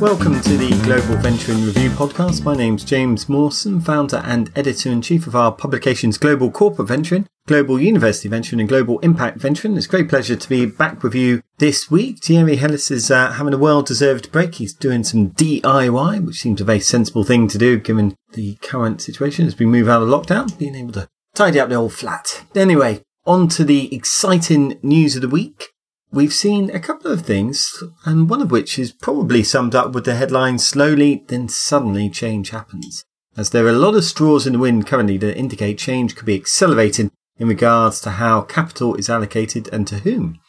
Welcome to the Global Venturing Review podcast. My name's James Mawson, founder and editor in chief of our publications Global Corporate Venturing, Global University Venturing, and Global Impact Venturing. It's a great pleasure to be back with you this week. Thierry Heles is uh, having a well deserved break. He's doing some DIY, which seems a very sensible thing to do given the current situation as we move out of lockdown, being able to tidy up the old flat. Anyway, on to the exciting news of the week. We've seen a couple of things, and one of which is probably summed up with the headline slowly, then suddenly change happens. As there are a lot of straws in the wind currently that indicate change could be accelerating in regards to how capital is allocated and to whom.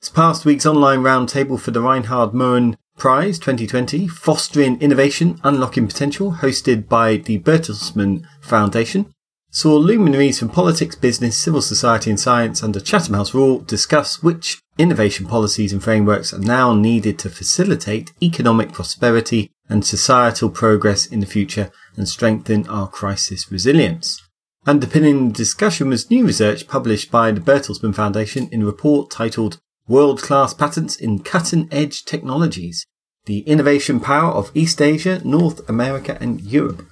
This past week's online roundtable for the Reinhard Mohn Prize 2020, Fostering Innovation, Unlocking Potential, hosted by the Bertelsmann Foundation, saw luminaries from politics, business, civil society, and science under Chatham House rule discuss which innovation policies and frameworks are now needed to facilitate economic prosperity and societal progress in the future and strengthen our crisis resilience. Underpinning the discussion was new research published by the Bertelsmann Foundation in a report titled World Class Patents in Cutting Edge Technologies The Innovation Power of East Asia, North America, and Europe.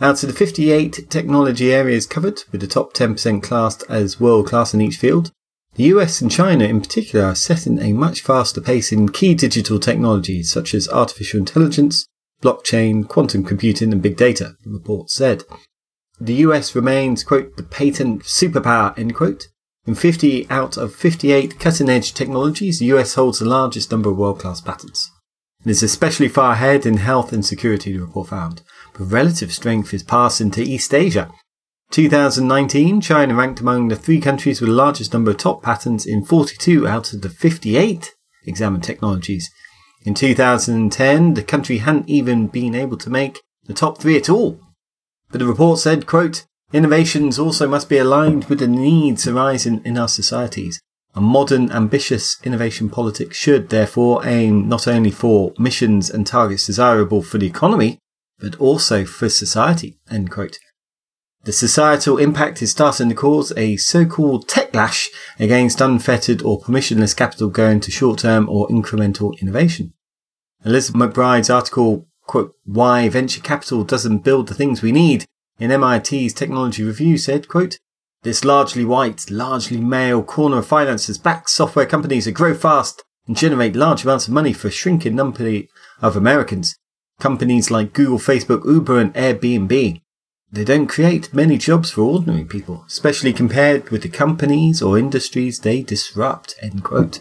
Out of the 58 technology areas covered, with the top 10% classed as world class in each field, the US and China in particular are setting a much faster pace in key digital technologies such as artificial intelligence, blockchain, quantum computing, and big data, the report said. The US remains, quote, the patent superpower, end quote. In 50 out of 58 cutting edge technologies, the US holds the largest number of world class patents. It is especially far ahead in health and security, the report found but relative strength is passing to East Asia. 2019, China ranked among the three countries with the largest number of top patents in 42 out of the 58 examined technologies. In 2010, the country hadn't even been able to make the top three at all. But the report said, quote, Innovations also must be aligned with the needs arising in our societies. A modern, ambitious innovation politics should, therefore, aim not only for missions and targets desirable for the economy, but also for society. End quote. The societal impact is starting to cause a so-called techlash against unfettered or permissionless capital going to short-term or incremental innovation. Elizabeth MacBride's article, quote, Why Venture Capital Doesn't Build the Things We Need in MIT's Technology Review said, quote, This largely white, largely male corner of finances backs software companies that grow fast and generate large amounts of money for a shrinking number of Americans companies like Google, Facebook, Uber, and Airbnb. They don't create many jobs for ordinary people, especially compared with the companies or industries they disrupt. End quote.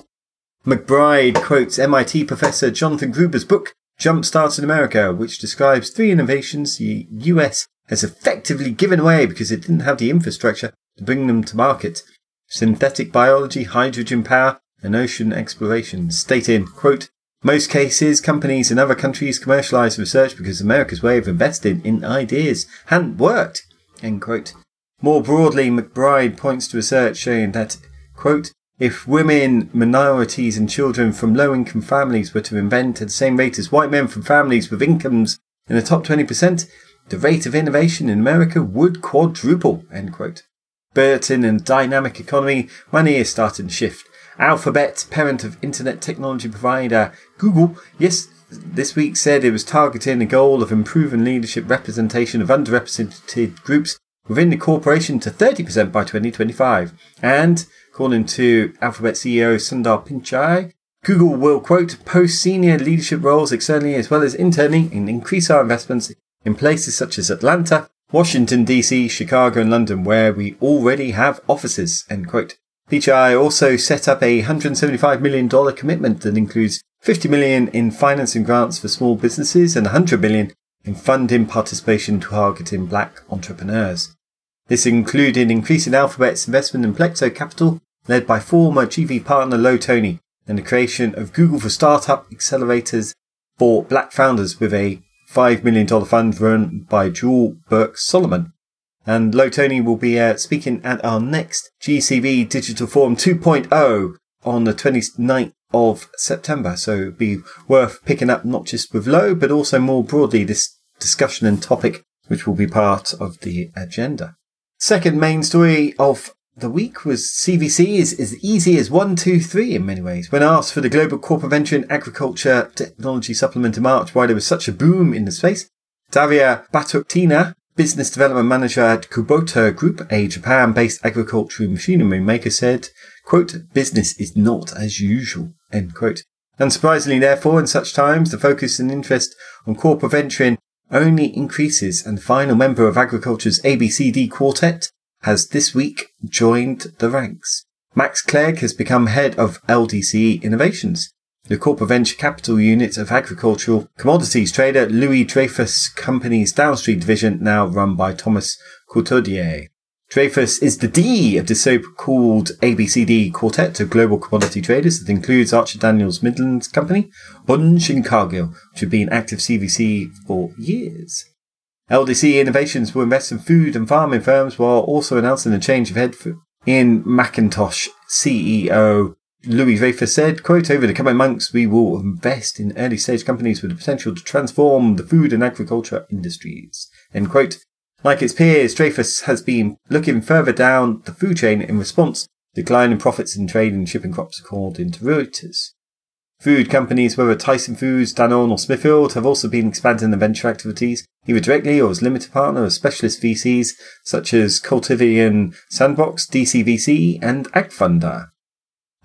MacBride quotes MIT professor Jonathan Gruber's book, Jump-Starting America, which describes three innovations the US has effectively given away because it didn't have the infrastructure to bring them to market. Synthetic biology, hydrogen power, and ocean exploration, stating, quote, most cases, companies in other countries commercialise research because America's way of investing in ideas hadn't worked. End quote. More broadly, MacBride points to research showing that, quote, if women, minorities, and children from low income families were to invent at the same rate as white men from families with incomes in the top 20%, the rate of innovation in America would quadruple. End quote. But in a dynamic economy, money is starting to shift. Alphabet, parent of internet technology provider Google, yes, this week said it was targeting a goal of improving leadership representation of underrepresented groups within the corporation to 30% by 2025. And, according to Alphabet CEO Sundar Pichai, Google will, quote, post senior leadership roles externally as well as internally and increase our investments in places such as Atlanta, Washington DC, Chicago and London where we already have offices, end quote. Pichai also set up a $175 million commitment that includes 50 million in financing grants for small businesses and 100 million in funding participation targeting black entrepreneurs. This included increasing Alphabet's investment in Plexo Capital, led by former GV partner Lo Toney, and the creation of Google for Startup Accelerators for black founders with a $5 million fund run by Jewel Burke Solomon. And Lo Toney will be uh, speaking at our next GCV Digital Forum 2.0 on the 29th of September. So be worth picking up not just with Lo, but also more broadly this discussion and topic, which will be part of the agenda. Second main story of the week was CVC is as easy as one, two, three in many ways. When asked for the Global Corporate Venture in Agriculture Technology Supplement in March, why there was such a boom in the space, Daria Batuktina, business development manager at Kubota Group, a Japan-based agricultural machinery maker, said, quote, business is not as usual, end quote. Unsurprisingly, therefore, in such times, the focus and interest on corporate venturing only increases, and the final member of agriculture's ABCD quartet has this week joined the ranks. Max Clegg has become head of LDC Innovations, the corporate venture capital unit of agricultural commodities trader Louis Dreyfus Company's downstream division, now run by Thomas Couturier. Dreyfus is the D of the so-called ABCD quartet of global commodity traders that includes Archer Daniels Midland Company, Bunge and Cargill, which have been active CVC for years. LDC Innovations will invest in food and farming firms while also announcing a change of head in Macintosh CEO Louis Dreyfus said, quote, over the coming months, we will invest in early stage companies with the potential to transform the food and agriculture industries, end quote. Like its peers, Dreyfus has been looking further down the food chain in response to declining profits in trade and shipping crops, according to Reuters. Food companies, whether Tyson Foods, Danone or Smithfield, have also been expanding their venture activities, either directly or as limited partner of specialist VCs such as Cultivian Sandbox, DCVC and AgFunder,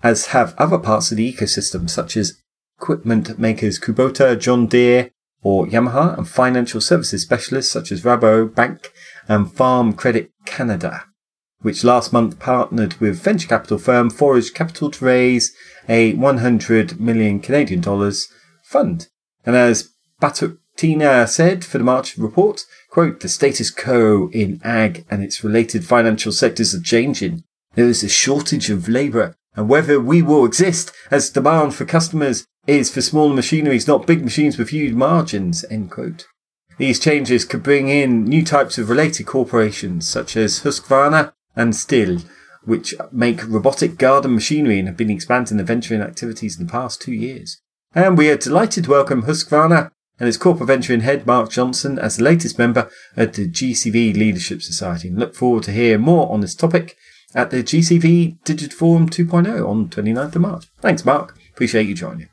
as have other parts of the ecosystem such as equipment makers Kubota, John Deere or Yamaha and financial services specialists such as Rabo Bank and Farm Credit Canada which last month partnered with venture capital firm Forage Capital to raise a 100 million Canadian dollars fund. And as Batuktina said for the March report, quote, the status quo in ag and its related financial sectors are changing. There is a shortage of labour and whether we will exist as demand for customers is for smaller machineries, not big machines with huge margins, end quote. These changes could bring in new types of related corporations such as Husqvarna and Stihl, which make robotic garden machinery and have been expanding their venturing activities in the past two years. And we are delighted to welcome Husqvarna and its corporate venturing head Mark Johnson as the latest member of the GCV Leadership Society and look forward to hear more on this topic at the GCV Digiforum 2.0 on 29th of March. Thanks, Mark. Appreciate you joining.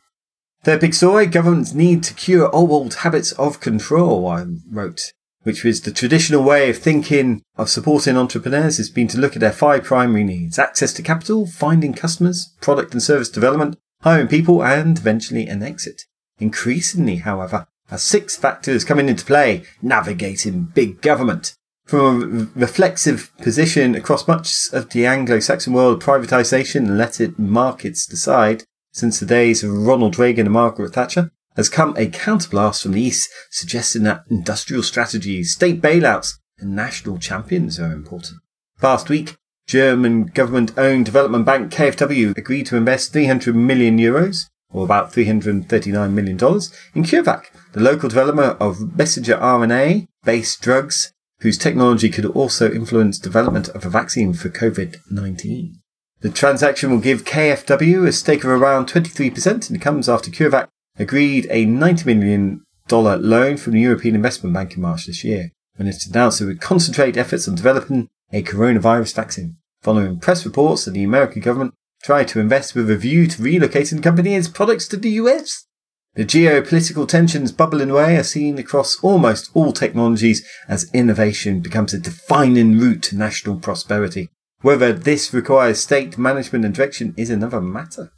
Third big story, governments need to cure old habits of control, I wrote which was the traditional way of thinking of supporting entrepreneurs has been to look at their five primary needs access to capital, finding customers, product and service development, hiring people, and eventually an exit. Increasingly, however, are six is coming into play navigating big government. From a reflexive position across much of the Anglo-Saxon world, privatisation and let it markets decide since the days of Ronald Reagan and Margaret Thatcher, has come a counterblast from the East suggesting that industrial strategies, state bailouts, and national champions are important. Last week, German government owned development bank KfW agreed to invest 300 million euros, or about $339 million, in CureVac, the local developer of messenger RNA based drugs whose technology could also influence development of a vaccine for COVID-19. The transaction will give KfW a stake of around 23% and comes after CureVac agreed a $90 million loan from the European Investment Bank in March this year, when it announced it would concentrate efforts on developing a coronavirus vaccine, following press reports that the American government tried to invest with a view to relocating the company's products to the US. The geopolitical tensions bubbling away are seen across almost all technologies as innovation becomes a defining route to national prosperity. Whether this requires state management and direction is another matter.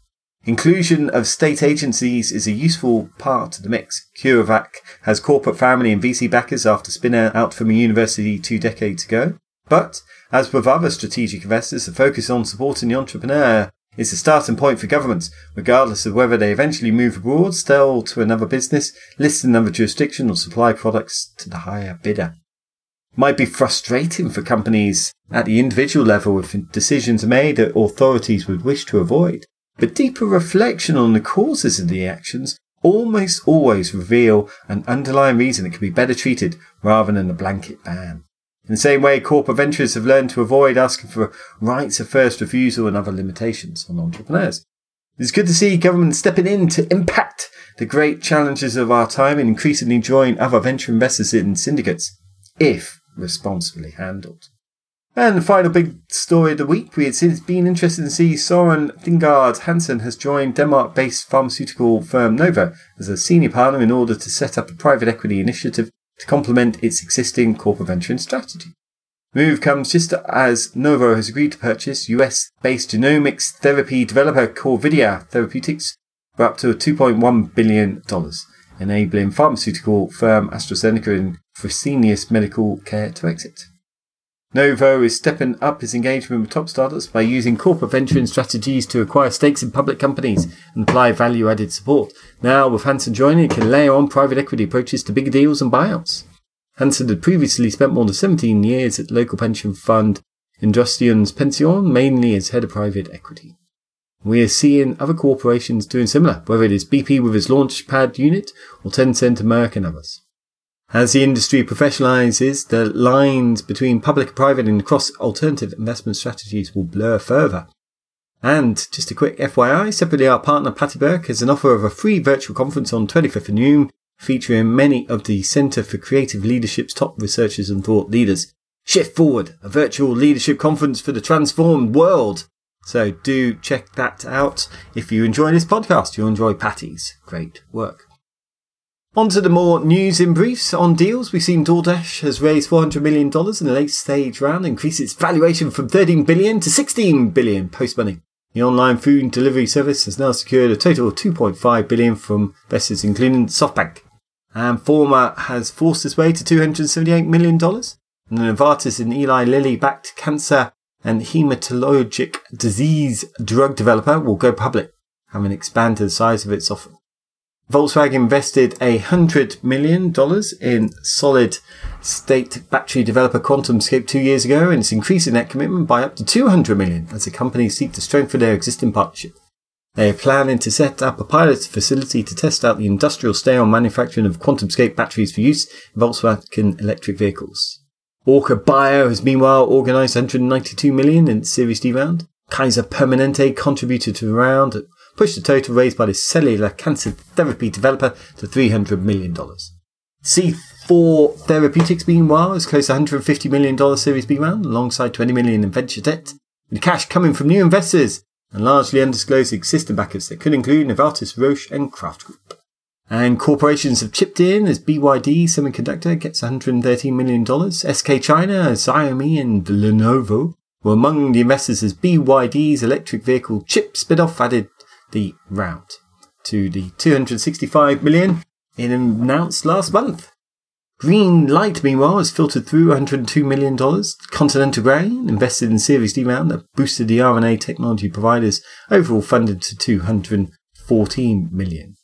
Inclusion of state agencies is a useful part of the mix. CureVac has corporate family and VC backers after spin out from a university two decades ago. But, as with other strategic investors, the focus on supporting the entrepreneur is a starting point for governments, regardless of whether they eventually move abroad, sell to another business, list in another jurisdiction, or supply products to the higher bidder. Might be frustrating for companies at the individual level if decisions made that authorities would wish to avoid. But deeper reflection on the causes of the actions almost always reveal an underlying reason that can be better treated rather than a blanket ban. In the same way, corporate ventures have learned to avoid asking for rights of first refusal and other limitations on entrepreneurs. It's good to see government stepping in to impact the great challenges of our time and increasingly join other venture investors in syndicates, if responsibly handled. And the final big story of the week, we had since been interested to see Soren Thingard Hansen has joined Denmark-based pharmaceutical firm Novo as a senior partner in order to set up a private equity initiative to complement its existing corporate venture strategy. The Move comes just as Novo has agreed to purchase US-based genomics therapy developer Corvidia Therapeutics for up to $2.1 billion, enabling pharmaceutical firm AstraZeneca and Fresenius Medical Care to exit. Novo is stepping up its engagement with top startups by using corporate venture venturing strategies to acquire stakes in public companies and apply value added support. Now, with Hansen joining, it can layer on private equity approaches to bigger deals and buyouts. Hansen had previously spent more than 17 years at local pension fund Industriens Pension, mainly as head of private equity. We are seeing other corporations doing similar, whether it is BP with its Launchpad unit or Tencent and Merck and others. As the industry professionalizes, the lines between public and private and across alternative investment strategies will blur further. And just a quick FYI, separately our partner Patty Burke has an offer of a free virtual conference on 25th of June featuring many of the Centre for Creative Leadership's top researchers and thought leaders. Shift Forward, a virtual leadership conference for the transformed world. So do check that out. If you enjoy this podcast, you'll enjoy Patty's great work. On to the more news in briefs on deals. We've seen DoorDash has raised $400 million in a late stage round, increased its valuation from 13 billion to 16 billion post money. The online food delivery service has now secured a total of 2.5 billion from investors including SoftBank. And Forma has forced its way to $278 million. And the Novartis and Eli Lilly backed cancer and hematologic disease drug developer will go public, having expanded the size of its offering. Volkswagen invested $100 million in solid state battery developer QuantumScape two years ago and it's increasing that commitment by up to 200 million as the company seek to strengthen their existing partnership. They are planning to set up a pilot facility to test out the industrial scale manufacturing of QuantumScape batteries for use in Volkswagen electric vehicles. Orca Bio has meanwhile organised 192 million in Series D round. Kaiser Permanente contributed to the round pushed the total raised by the cellular cancer therapy developer to $300 million. C4 Therapeutics, meanwhile, has closed a $150 million Series B round alongside $20 million in venture debt, with cash coming from new investors and largely undisclosed existing backers that could include Novartis, Roche, and Kraft Group. And corporations have chipped in as BYD Semiconductor gets $113 million, SK China, Xiaomi, and Lenovo were among the investors as BYD's electric vehicle chip spin-off added the route to the 265 million it announced last month. Green Light, meanwhile, has filtered through $102 million. Continental Grain invested in Series D round that boosted the RNA technology providers overall funded to $214 million.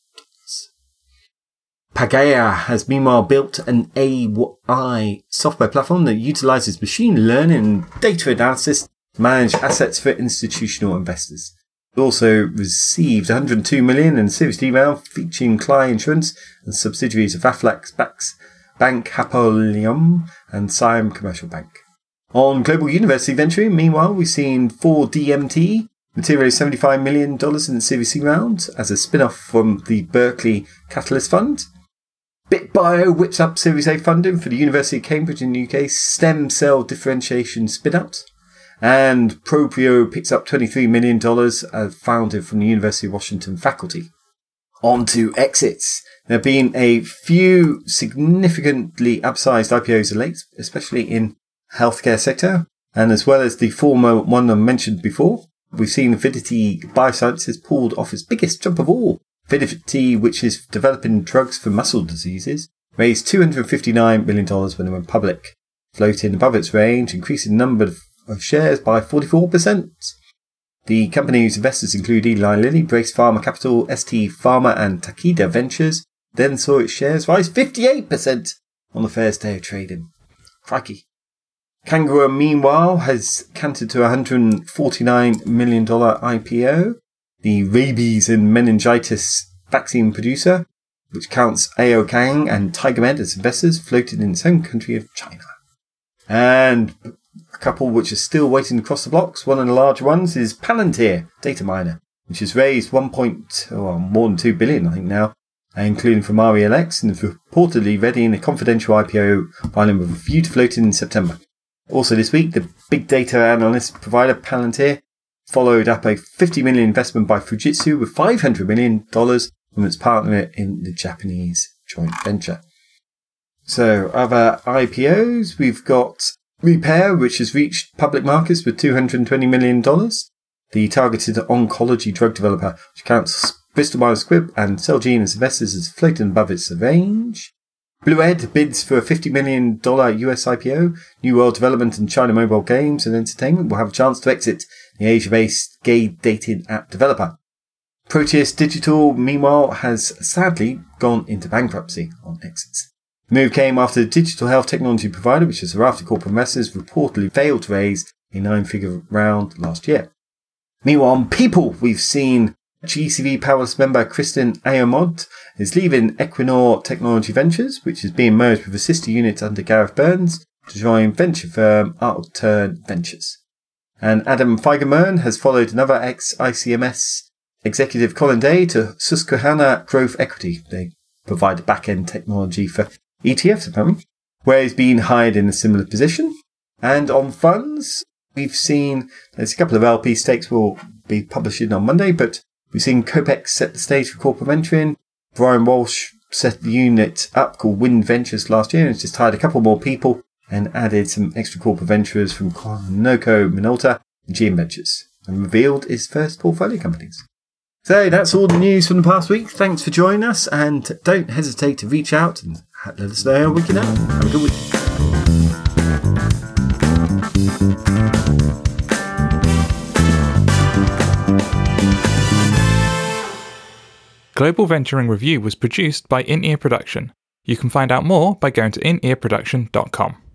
Pagaya has meanwhile built an AI software platform that utilizes machine learning and data analysis to manage assets for institutional investors also received 102 million in Series D round featuring Clal Insurance and subsidiaries of Aflac Bank, Hapoalim, and Siam Commercial Bank. On Global University Venture, meanwhile, we've seen 4DMT materialize $75 million in the Series C round as a spin off from the Berkeley Catalyst Fund. BitBio whips up Series A funding for the University of Cambridge in the UK stem cell differentiation spin out. And Proprio picks up $23 million uh, founded from the University of Washington faculty. On to exits. There have been a few significantly upsized IPOs of late, especially in healthcare sector, and as well as the former one I mentioned before. We've seen Avidity Biosciences pulled off its biggest jump of all. Avidity, which is developing drugs for muscle diseases, raised $259 million when it went public, floating above its range, increasing the number of of shares by 44%. The company's investors include Eli Lilly, Brace Pharma Capital, ST Pharma, and Takeda Ventures, then saw its shares rise 58% on the first day of trading. Crikey. Kangaroo, meanwhile, has cantered to a $149 million IPO. The rabies and meningitis vaccine producer, which counts AOKang and TigerMed as investors, floated in its home country of China. And couple which are still waiting across the blocks. One of the large ones is Palantir Data Miner, which has raised 1. Point, oh, more than 2 billion, I think now, uh, including from RELX, and is reportedly ready in a confidential IPO filing with a view to floating in September. Also this week, the big data analyst provider Palantir followed up a 50 million investment by Fujitsu with $500 million from its partner in the Japanese joint venture. So other IPOs, we've got Repare, which has reached public markets with $220 million. The targeted oncology drug developer, which counts Bristol Myers Squibb and Celgene as investors, has floated above its range. Blued bids for a $50 million US IPO. New World Development and China Mobile Games and Entertainment will have a chance to exit the Asia-based gay dating app developer. Proteus Digital, meanwhile, has sadly gone into bankruptcy on exits. The move came after the digital health technology provider, which is Rafter Corporate Investors, reportedly failed to raise a nine-figure round last year. Meanwhile, on people, we've seen GCV Powerlist member Kristen Ayoumad is leaving Equinor Technology Ventures, which is being merged with a sister unit under Gareth Burns to join venture firm Outturn Ventures. And Adam Feigenmurn has followed another ex-ICMS executive Colin Day to Susquehanna Growth Equity. They provide back-end technology for ETFs apparently, where he's been hired in a similar position. And on funds, we've seen there's a couple of LP stakes will be publishing on Monday, but We've seen Copex set the stage for corporate venturing. Brian Walsh set the unit up called Wind Ventures last year and has just hired a couple more people and added some extra corporate venturers from Konica Minolta and GM Ventures and revealed his first portfolio companies. So that's all the news from the past week. Thanks for joining us and don't hesitate to reach out and let us know how we can help. Have a good week. Global Venturing Review was produced by In Ear Production. You can find out more by going to inearproduction.com.